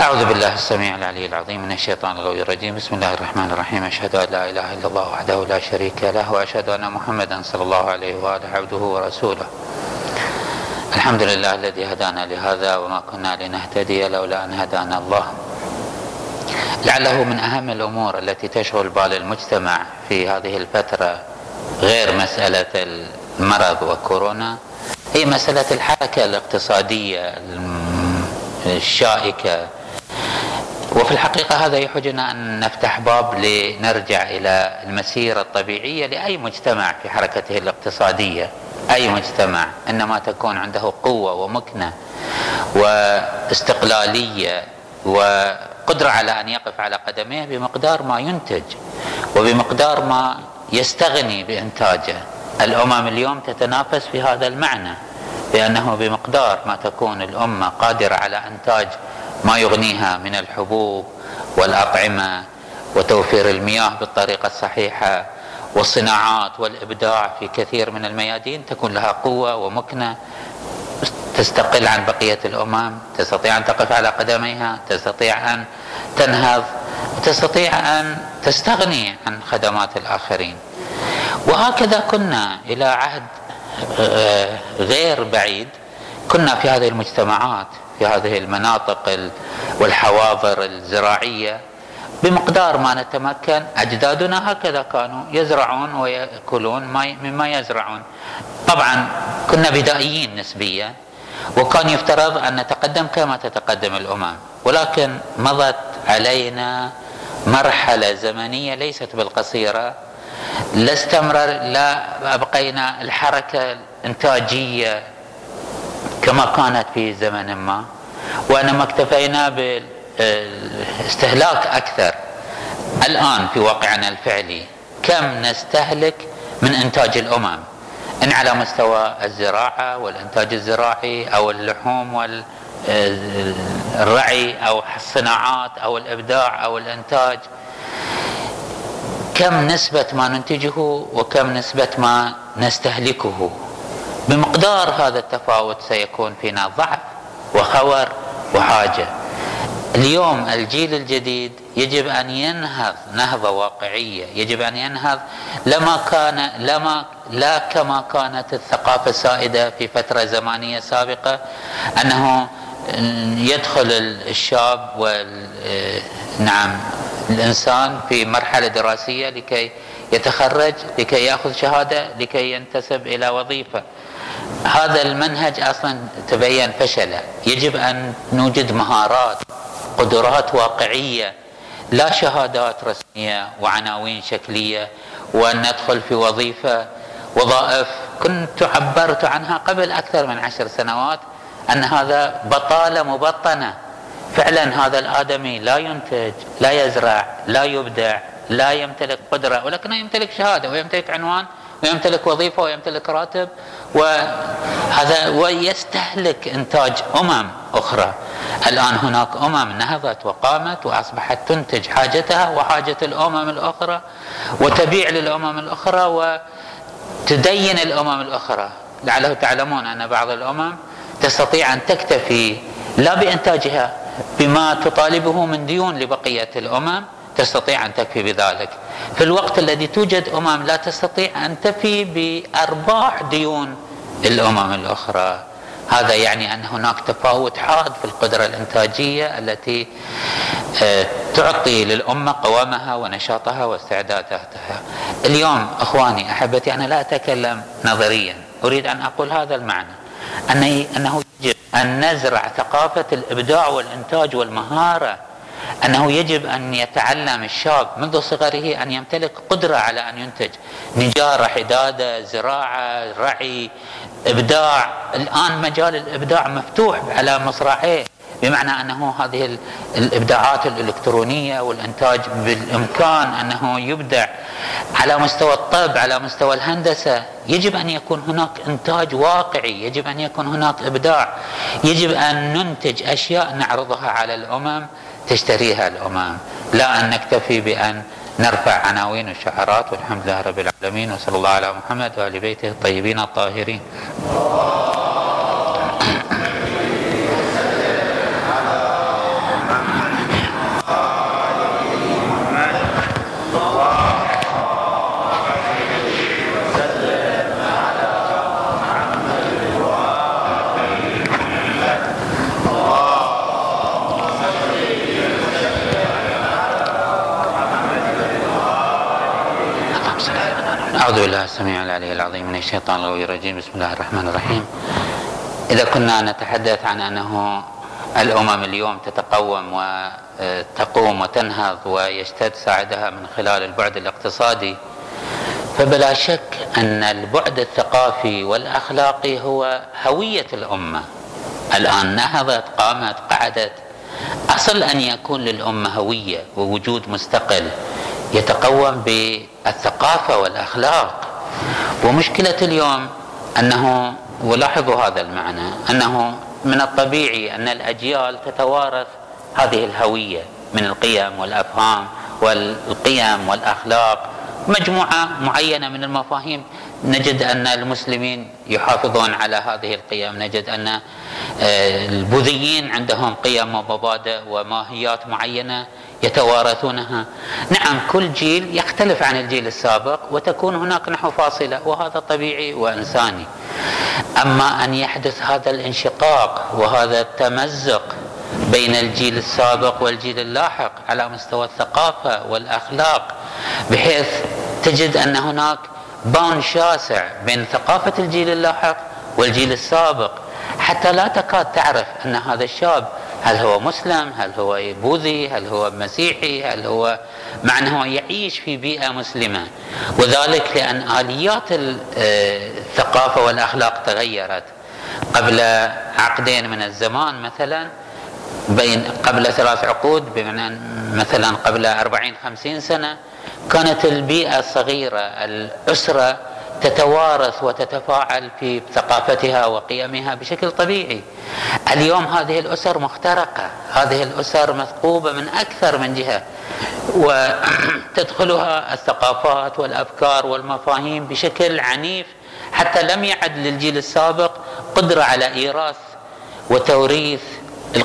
أعوذ بالله السميع العلي العظيم من الشيطان الغوي الرجيم. بسم الله الرحمن الرحيم. أشهد أن لا إله إلا الله وحده لا شريك له وأشهد أن محمدا صلى الله عليه وآله عبده ورسوله. الحمد لله الذي هدانا لهذا وما كنا لنهتدي لولا أن هدانا الله. لعله من أهم الأمور التي تشغل بال المجتمع في هذه الفترة غير مسألة المرض وكورونا هي مسألة الحركة الاقتصادية الشائكة وفي الحقيقة هذا يحوجنا أن نفتح باب لنرجع إلى المسيرة الطبيعية لأي مجتمع في حركته الاقتصادية. أي مجتمع إنما تكون عنده قوة ومكنة واستقلالية وقدرة على أن يقف على قدميه بمقدار ما ينتج وبمقدار ما يستغني بإنتاجه. الأمم اليوم تتنافس في هذا المعنى لأنه بمقدار ما تكون الأمة قادرة على إنتاج ما يغنيها من الحبوب والأطعمة وتوفير المياه بالطريقة الصحيحة والصناعات والإبداع في كثير من الميادين تكون لها قوة ومكنة. تستقل عن بقية الأمم تستطيع أن تقف على قدميها تستطيع أن تنهض تستطيع أن تستغني عن خدمات الآخرين. وهكذا كنا إلى عهد آه، غير بعيد كنا في هذه المجتمعات في هذه المناطق والحواضر الزراعية. بمقدار ما نتمكن أجدادنا هكذا كانوا يزرعون ويأكلون مما يزرعون. طبعا كنا بدائيين نسبيا وكان يفترض أن نتقدم كما تتقدم الأمم. ولكن مضت علينا مرحلة زمنية ليست بالقصيرة. لا استمرر لا أبقينا الحركة الإنتاجية كما كانت في زمن ما. وإنما اكتفينا بالاستهلاك أكثر. الآن في واقعنا الفعلي كم نستهلك من إنتاج الأمم؟ إن على مستوى الزراعة والإنتاج الزراعي أو اللحوم والرعي أو الصناعات أو الإبداع أو الإنتاج. كم نسبة ما ننتجه وكم نسبة ما نستهلكه؟ بمقدار هذا التفاوت سيكون فينا ضعف وخور وحاجة. اليوم الجيل الجديد يجب أن ينهض نهضة واقعية يجب أن ينهض لما كان لما لا كما كانت الثقافة السائدة في فترة زمانية سابقة أنه يدخل الشاب وال نعم الإنسان في مرحلة دراسية لكي يتخرج لكي يأخذ شهادة لكي ينتسب إلى وظيفة. هذا المنهج أصلا تبين فشله. يجب أن نوجد مهارات قدرات واقعية لا شهادات رسمية وعناوين شكلية وأن ندخل في وظيفة وظائف كنت عبرت عنها قبل أكثر من عشر سنوات أن هذا بطالة مبطنة. فعلا هذا الآدمي لا ينتج لا يزرع لا يبدع. لا يمتلك قدرة ولكنه يمتلك شهادة ويمتلك عنوان ويمتلك وظيفة ويمتلك راتب وهذا ويستهلك إنتاج أمم أخرى. الآن هناك أمم نهضت وقامت وأصبحت تنتج حاجتها وحاجة الأمم الأخرى وتبيع للأمم الأخرى وتدين الأمم الأخرى. لعله تعلمون أن بعض الأمم تستطيع أن تكتفي لا بإنتاجها بما تطالبه من ديون لبقية الأمم تستطيع أن تكفي بذلك. في الوقت الذي توجد أمم لا تستطيع أن تفي بأرباح ديون الأمم الأخرى. هذا يعني أن هناك تفاوت حاد في القدرة الإنتاجية التي آه، تعطي للأمة قوامها ونشاطها واستعداداتها. اليوم أخواني أحبتي أنا لا أتكلم نظريا. أريد أن أقول هذا المعنى. أنه يجب أن نزرع ثقافة الإبداع والإنتاج والمهارة أنه يجب أن يتعلم الشاب منذ صغره أن يمتلك قدرة على أن ينتج. نجارة حدادة زراعة رعي إبداع. الآن مجال الإبداع مفتوح على مصراعيه بمعنى أنه هذه الإبداعات الإلكترونية والإنتاج بالإمكان أنه يبدع. على مستوى الطب على مستوى الهندسة يجب أن يكون هناك إنتاج واقعي يجب أن يكون هناك إبداع. يجب أن ننتج أشياء نعرضها على الأمم تشتريها الأمم. لا أن نكتفي بأن نرفع عناوين الشعارات والحمد لله رب العالمين وصلى الله على محمد وآل بيته الطيبين الطاهرين. أعوذ بالله السميع العلي العظيم من الشيطان الغوي الرجيم. بسم الله الرحمن الرحيم. إذا كنا نتحدث عن أنه الأمم اليوم تتقوم وتقوم وتنهض ويشتد ساعدها من خلال البعد الاقتصادي. فبلا شك أن البعد الثقافي والأخلاقي هو هوية الأمة. الآن نهضت قامت قعدت. أصل أن يكون للأمة هوية ووجود مستقل. يتقوم بالثقافة والأخلاق. ومشكلة اليوم أنه ولاحظوا هذا المعنى أنه من الطبيعي أن الأجيال تتوارث هذه الهوية من القيم والأفهام والقيم والأخلاق. مجموعة معينة من المفاهيم. نجد أن المسلمين يحافظون على هذه القيم. نجد أن آه، البوذيين عندهم قيم ومبادئ وماهيات معينة. يتوارثونها. نعم كل جيل يختلف عن الجيل السابق وتكون هناك نحو فاصلة وهذا طبيعي وإنساني. أما أن يحدث هذا الانشقاق وهذا التمزق بين الجيل السابق والجيل اللاحق على مستوى الثقافة والأخلاق بحيث تجد أن هناك بان شاسع بين ثقافة الجيل اللاحق والجيل السابق. حتى لا تكاد تعرف أن هذا الشاب هل هو مسلم؟ هل هو بوذي هل هو مسيحي؟ هل هو مع أنه يعيش في بيئة مسلمة؟ وذلك لأن آليات الثقافة والأخلاق تغيرت. قبل عقدين من الزمان مثلا بين قبل ثلاث عقود بمعنى مثلا قبل أربعين خمسين سنة كانت البيئة الصغيرة الأسرة تتوارث وتتفاعل في ثقافتها وقيمها بشكل طبيعي. اليوم هذه الأسر مخترقة. هذه الأسر مثقوبة من أكثر من جهة. وتدخلها الثقافات والأفكار والمفاهيم بشكل عنيف. حتى لم يعد للجيل السابق قدرة على إيراث وتوريث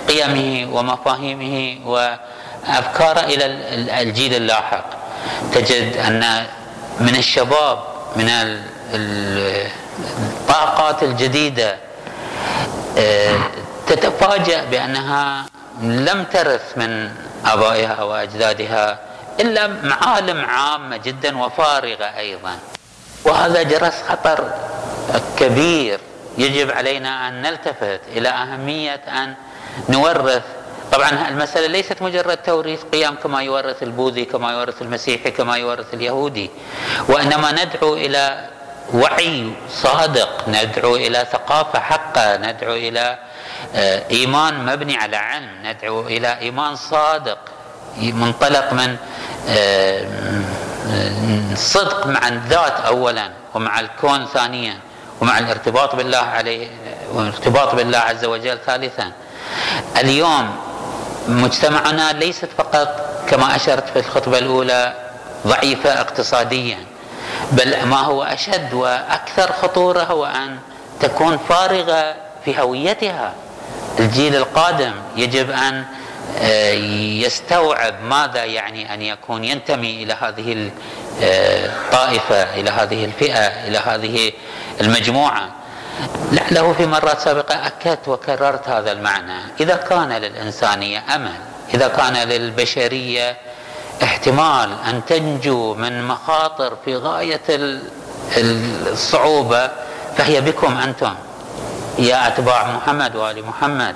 قيمه ومفاهيمه وأفكاره إلى الجيل اللاحق. تجد أن من الشباب من الطاقات الجديدة آه، تتفاجأ بأنها لم ترث من آبائها وأجدادها إلا معالم عامة جدا وفارغة أيضا. وهذا جرس خطر كبير يجب علينا أن نلتفت إلى أهمية أن نورث طبعا المسألة ليست مجرد توريث قيم كما يورث البوذي كما يورث المسيحي كما يورث اليهودي. وإنما ندعو إلى وعي صادق ندعو إلى ثقافة حقة ندعو إلى آه، إيمان مبني على علم ندعو إلى إيمان صادق منطلق من آه، صدق مع الذات أولا ومع الكون ثانيا ومع الارتباط بالله عليه والارتباط بالله عز وجل ثالثا. اليوم مجتمعنا ليست فقط كما أشرت في الخطبة الأولى ضعيفة اقتصاديا بل ما هو أشد وأكثر خطورة هو أن تكون فارغة في هويتها. الجيل القادم يجب أن آه، يستوعب ماذا يعني أن يكون ينتمي إلى هذه الطائفه إلى هذه الفئة إلى هذه المجموعة. لعله في مرات سابقة أكدت وكررت هذا المعنى. إذا كان للإنسانية أمل إذا كان للبشرية احتمال أن تنجو من مخاطر في غاية الصعوبة فهي بكم أنتم؟ يا أتباع محمد وآل محمد.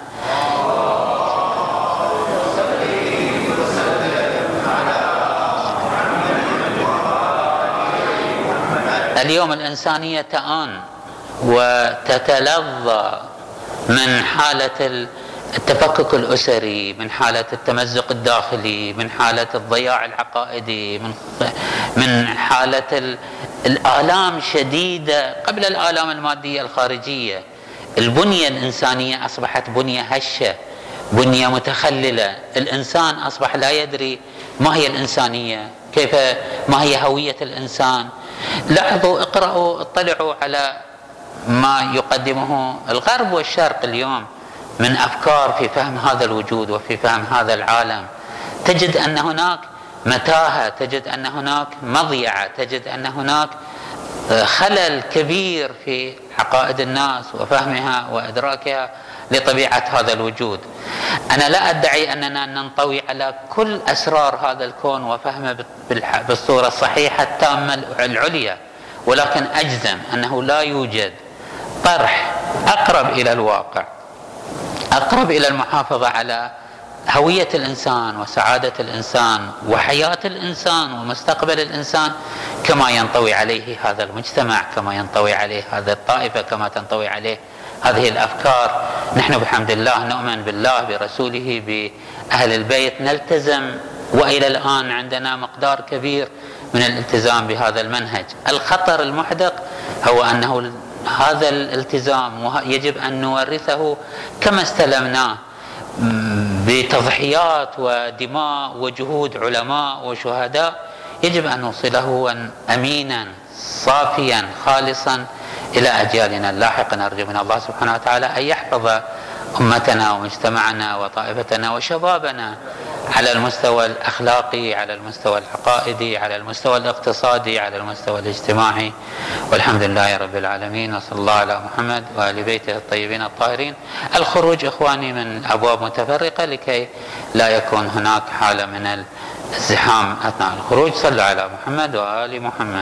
اليوم الإنسانية تآن. وتتلظى من حالة التفكك الأسري من حالة التمزق الداخلي من حالة الضياع العقائدي من من حالة الآلام شديدة قبل الآلام المادية الخارجية. البنية الإنسانية أصبحت بنية هشة بنية متخللة. الإنسان أصبح لا يدري ما هي الإنسانية كيف ما هي هوية الإنسان. لاحظوا اقرأوا اطلعوا على ما يقدمه الغرب والشرق اليوم من أفكار في فهم هذا الوجود وفي فهم هذا العالم تجد أن هناك متاهة تجد أن هناك مضيعة تجد أن هناك آه، خلل كبير في عقائد الناس وفهمها وإدراكها لطبيعة هذا الوجود. أنا لا أدعي أننا ننطوي على كل أسرار هذا الكون وفهمه بالصورة الصحيحة التامة العليا ولكن أجزم أنه لا يوجد طرح أقرب إلى الواقع أقرب إلى المحافظة على هوية الإنسان وسعادة الإنسان وحياة الإنسان ومستقبل الإنسان كما ينطوي عليه هذا المجتمع كما ينطوي عليه هذه الطائفة كما تنطوي عليه هذه الأفكار. نحن بحمد الله نؤمن بالله برسوله بأهل البيت. نلتزم وإلى الآن عندنا مقدار كبير من الالتزام بهذا المنهج. الخطر المحدق هو أنه هذا الالتزام يجب أن نورثه كما استلمناه بتضحيات ودماء وجهود علماء وشهداء. يجب أن نوصله أمينا صافيا خالصا إلى أجيالنا اللاحقة نرجو من الله سبحانه وتعالى أن يحفظ أمتنا ومجتمعنا وطائفتنا وشبابنا على المستوى الأخلاقي على المستوى العقائدي على المستوى الاقتصادي على المستوى الاجتماعي. والحمد لله رب العالمين وصلى الله على محمد وآل بيته الطيبين الطاهرين. الخروج إخواني من أبواب متفرقة لكي لا يكون هناك حالة من الزحام أثناء الخروج. صلوا على محمد وآل محمد.